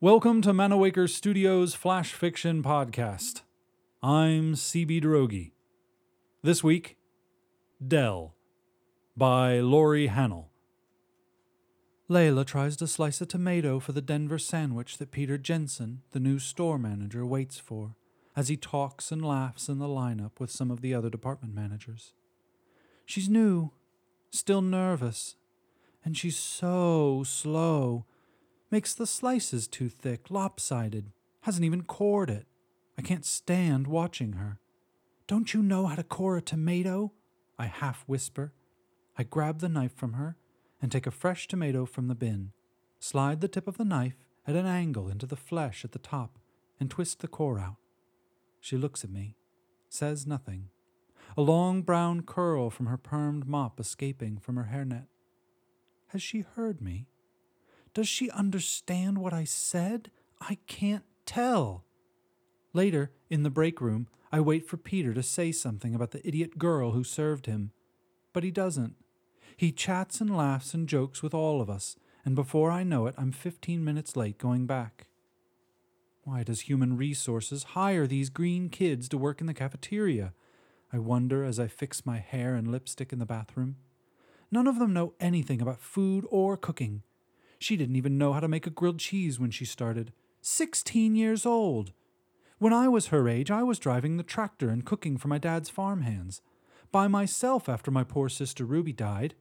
Welcome to Manawaker Studios Flash Fiction Podcast. I'm CB Droege. This week, Dell by Laurie Hannell. Layla tries to slice a tomato for the Denver sandwich that Peter Jensen, the new store manager, waits for as he talks and laughs in the lineup with some of the other department managers. She's new, still nervous, and she's so slow Makes the slices too thick, lopsided. Hasn't even cored it. I can't stand watching her. Don't you know how to core a tomato? I half whisper. I grab the knife from her and take a fresh tomato from the bin, slide the tip of the knife at an angle into the flesh at the top, and twist the core out. She looks at me, says nothing, a long brown curl from her permed mop escaping from her hairnet. Has she heard me? Does she understand what I said? I can't tell. Later, in the break room, I wait for Peter to say something about the idiot girl who served him. But he doesn't. He chats and laughs and jokes with all of us, and before I know it, I'm 15 minutes late going back. Why does Human Resources hire these green kids to work in the cafeteria? I wonder as I fix my hair and lipstick in the bathroom. None of them know anything about food or cooking. She didn't even know how to make a grilled cheese when she started. Sixteen years old! When I was her age, I was driving the tractor and cooking for my dad's farm hands. By myself after my poor sister Ruby died.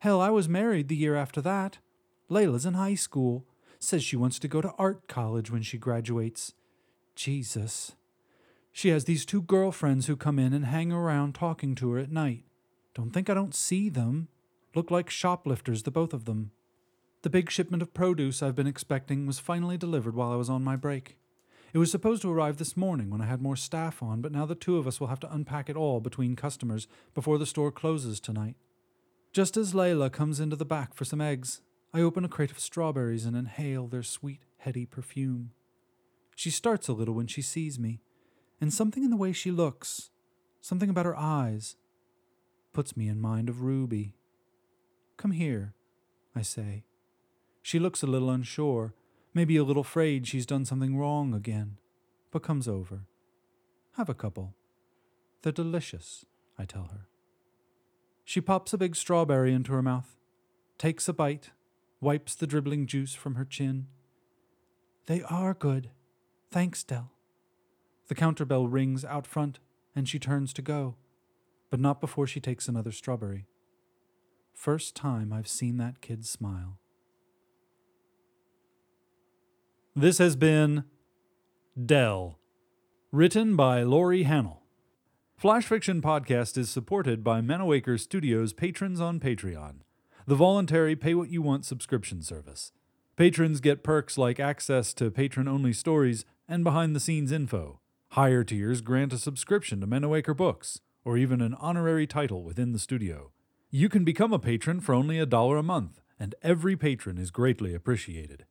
Hell, I was married the year after that. Layla's in high school. Says she wants to go to art college when she graduates. Jesus. She has these two girlfriends who come in and hang around talking to her at night. Don't think I don't see them. Look like shoplifters, the both of them. The big shipment of produce I've been expecting was finally delivered while I was on my break. It was supposed to arrive this morning when I had more staff on, but now the two of us will have to unpack it all between customers before the store closes tonight. Just as Layla comes into the back for some eggs, I open a crate of strawberries and inhale their sweet, heady perfume. She starts a little when she sees me, and something in the way she looks, something about her eyes, puts me in mind of Ruby. Come here, I say. She looks a little unsure, maybe a little afraid she's done something wrong again, but comes over. Have a couple. They're delicious, I tell her. She pops a big strawberry into her mouth, takes a bite, wipes the dribbling juice from her chin. They are good. Thanks, Dell. The counter bell rings out front, and she turns to go, but not before she takes another strawberry. First time I've seen that kid smile. This has been Dell, written by Laurie Hannell. Flash Fiction Podcast is supported by Manawaker Studios patrons on Patreon, the voluntary pay what you want subscription service. Patrons get perks like access to patron only stories and behind the scenes info. Higher tiers grant a subscription to Manawaker Books, or even an honorary title within the studio. You can become a patron for only a dollar a month, and every patron is greatly appreciated.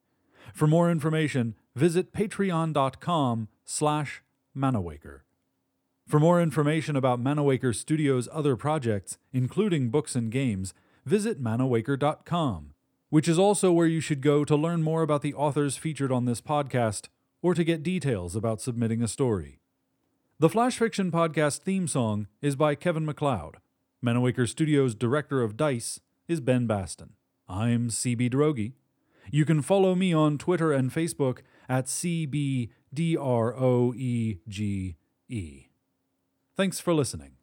For more information, visit patreon.com slash manawaker. For more information about Manawaker Studios' other projects, including books and games, visit manawaker.com, which is also where you should go to learn more about the authors featured on this podcast or to get details about submitting a story. The Flash Fiction Podcast theme song is by Kevin MacLeod. Manawaker Studios' director of DICE is Ben Baston. I'm CB Droege. You can follow me on Twitter and Facebook at CBDROEGE. Thanks for listening.